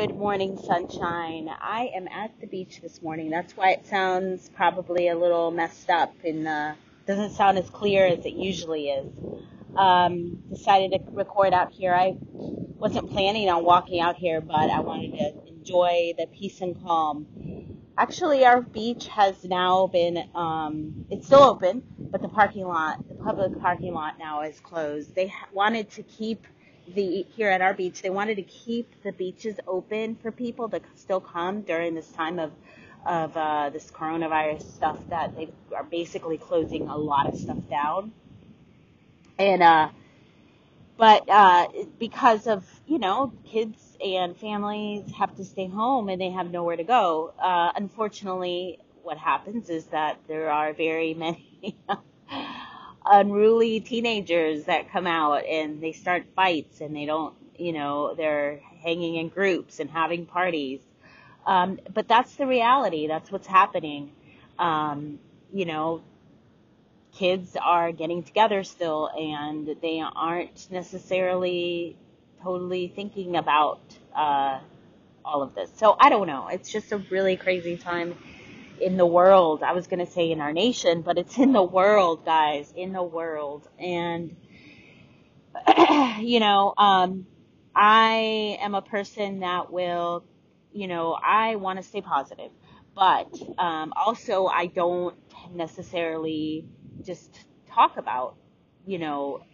Good morning, sunshine. I am at the beach this morning. That's why it sounds probably a little messed up and doesn't sound as clear as it usually is. Um, decided to record out here. I wasn't planning on walking out here, but I wanted to enjoy the peace and calm. Actually, our beach has now been, um, it's still open, but the parking lot, the public parking lot now is closed. They wanted to keep the here at our beach, they wanted to keep the beaches open for people to still come during this time of of uh, this coronavirus stuff that they are basically closing a lot of stuff down. And uh, but uh, because of you know kids and families have to stay home and they have nowhere to go. Uh, unfortunately, what happens is that there are very many unruly teenagers that come out and they start fights and they don't, you know, they're hanging in groups and having parties. Um, but that's the reality. That's what's happening. Um, you know, kids are getting together still and they aren't necessarily totally thinking about uh, all of this. So I don't know. It's just a really crazy time in the world. I was going to say in our nation, but it's in the world, guys, in the world. And, you know, um, I am a person that will, you know, I want to stay positive, but um, also I don't necessarily just talk about, you know,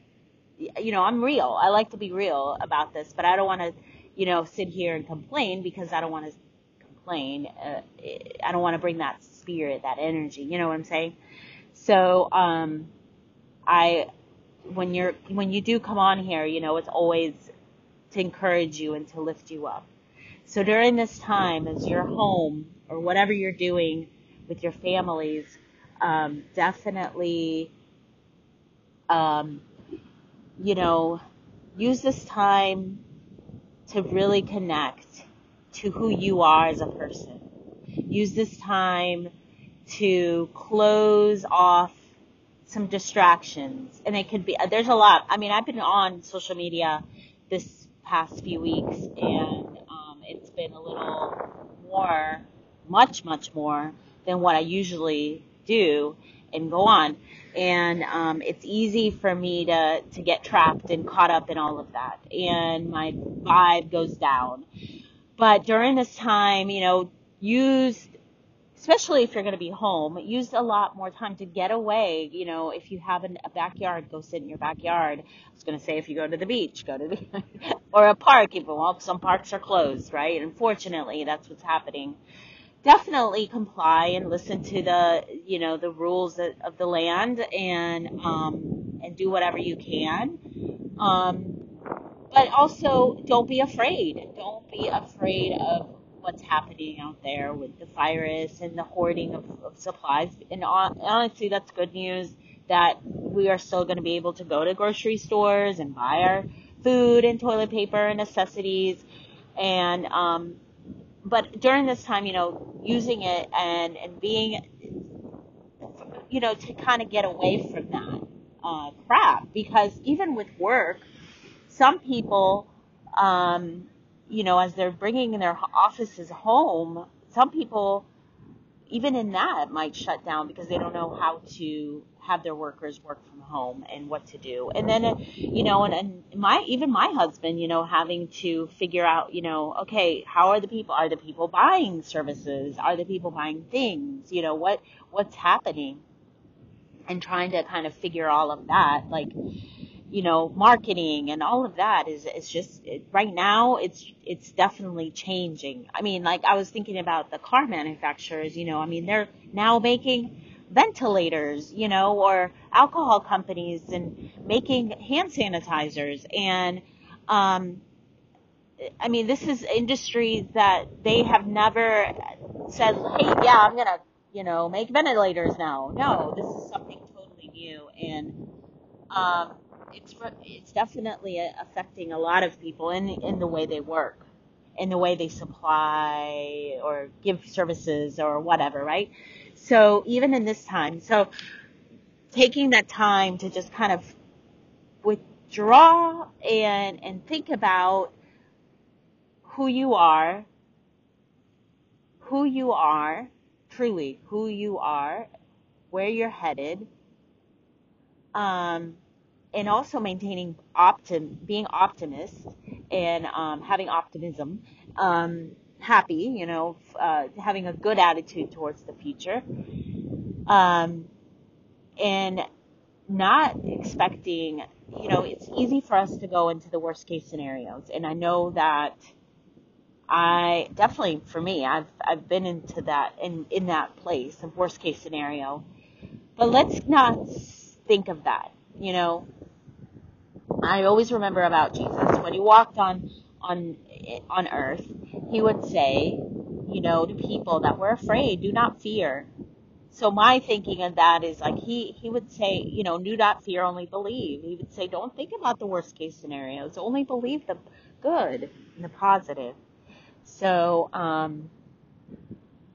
you know, I'm real. I like to be real about this, but I don't want to, you know, sit here and complain because I don't want to Uh, I don't want to bring that spirit, that energy. You know what I'm saying? So, um, I, when you're, when you do come on here, you know, it's always to encourage you and to lift you up. So during this time, as you're home or whatever you're doing with your families, um, definitely, um, you know, use this time to really connect to who you are as a person. Use this time to close off some distractions. And it could be, there's a lot. I mean, I've been on social media this past few weeks and um, it's been a little more, much, much more than what I usually do and go on. And um, it's easy for me to, to get trapped and caught up in all of that. And my vibe goes down. But during this time, you know, use, especially if you're going to be home, use a lot more time to get away. You know, if you have an, a backyard, go sit in your backyard. I was going to say if you go to the beach, go to the, or a park, even well, some parks are closed, right? Unfortunately, that's what's happening. Definitely comply and listen to the, you know, the rules of the land and, um, and do whatever you can. Um, but also don't be afraid. Don't be afraid of what's happening out there with the virus and the hoarding of, of supplies. And honestly, that's good news that we are still going to be able to go to grocery stores and buy our food and toilet paper and necessities. And, um, but during this time, you know, using it and, and being, you know, to kind of get away from that, uh, crap. Because even with work, some people, um, you know, as they're bringing their offices home, some people, even in that, might shut down because they don't know how to have their workers work from home and what to do. And then, you know, and, and my, even my husband, you know, having to figure out, you know, okay, how are the people, are the people buying services? Are the people buying things? You know, what, what's happening? And trying to kind of figure all of that, like, you know, marketing and all of that is, is just, it, right now, it's, it's definitely changing. I mean, like I was thinking about the car manufacturers, you know, I mean, they're now making ventilators, you know, or alcohol companies and making hand sanitizers and, um, I mean, this is industries that they have never said, hey, yeah, I'm going to, you know, make ventilators now. No, this is something totally new. And, um, it's, it's definitely affecting a lot of people in, in the way they work, in the way they supply or give services or whatever, right? So even in this time, so taking that time to just kind of withdraw and, and think about who you are, who you are, truly who you are, where you're headed, um, and also maintaining optim, being optimist and um, having optimism, um, happy, you know, uh, having a good attitude towards the future, um, and not expecting, you know, it's easy for us to go into the worst case scenarios, and I know that I definitely for me, I've I've been into that in in that place of worst case scenario. But let's not think of that. You know, I always remember about Jesus when he walked on on on earth, he would say, you know, to people that were afraid, do not fear. So my thinking of that is like he he would say, you know, do not fear, only believe. He would say, don't think about the worst case scenarios, only believe the good and the positive. So um,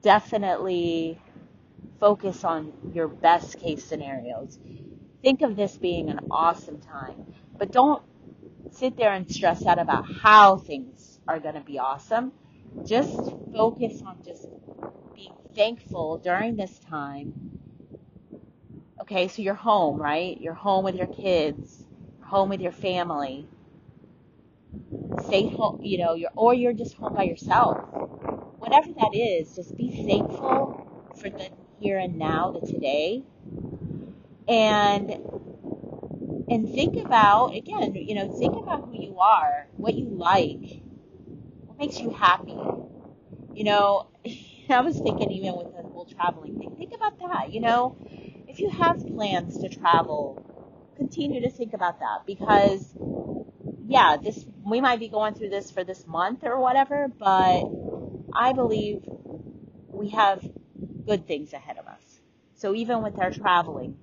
definitely focus on your best case scenarios. Think of this being an awesome time, but don't sit there and stress out about how things are going to be awesome. Just focus on just being thankful during this time. Okay, so you're home, right? You're home with your kids, home with your family stay home, you know, you're, or you're just home by yourself. Whatever that is, just be thankful for the here and now, the today. And, and think about, again, you know, think about who you are, what you like, what makes you happy. You know, I was thinking even with the whole traveling thing, think about that, you know, if you have plans to travel, continue to think about that because yeah, this we might be going through this for this month or whatever, but I believe we have good things ahead of us. So even with our traveling,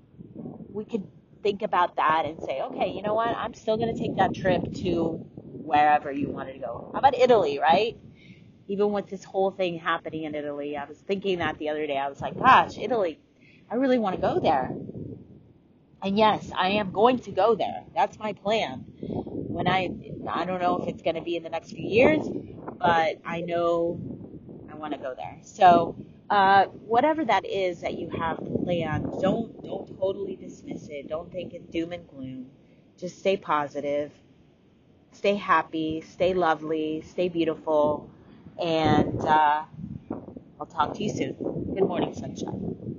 we could think about that and say, okay, you know what? I'm still going to take that trip to wherever you wanted to go. How about Italy, right? Even with this whole thing happening in Italy, I was thinking that the other day. I was like, gosh, Italy, I really want to go there. And yes, I am going to go there. That's my plan when I, I don't know if it's going to be in the next few years, but I know I want to go there. So, uh, whatever that is that you have planned, don't, don't totally dismiss it. Don't think it's doom and gloom. Just stay positive, stay happy, stay lovely, stay beautiful, and, uh, I'll talk to you soon. Good morning, sunshine.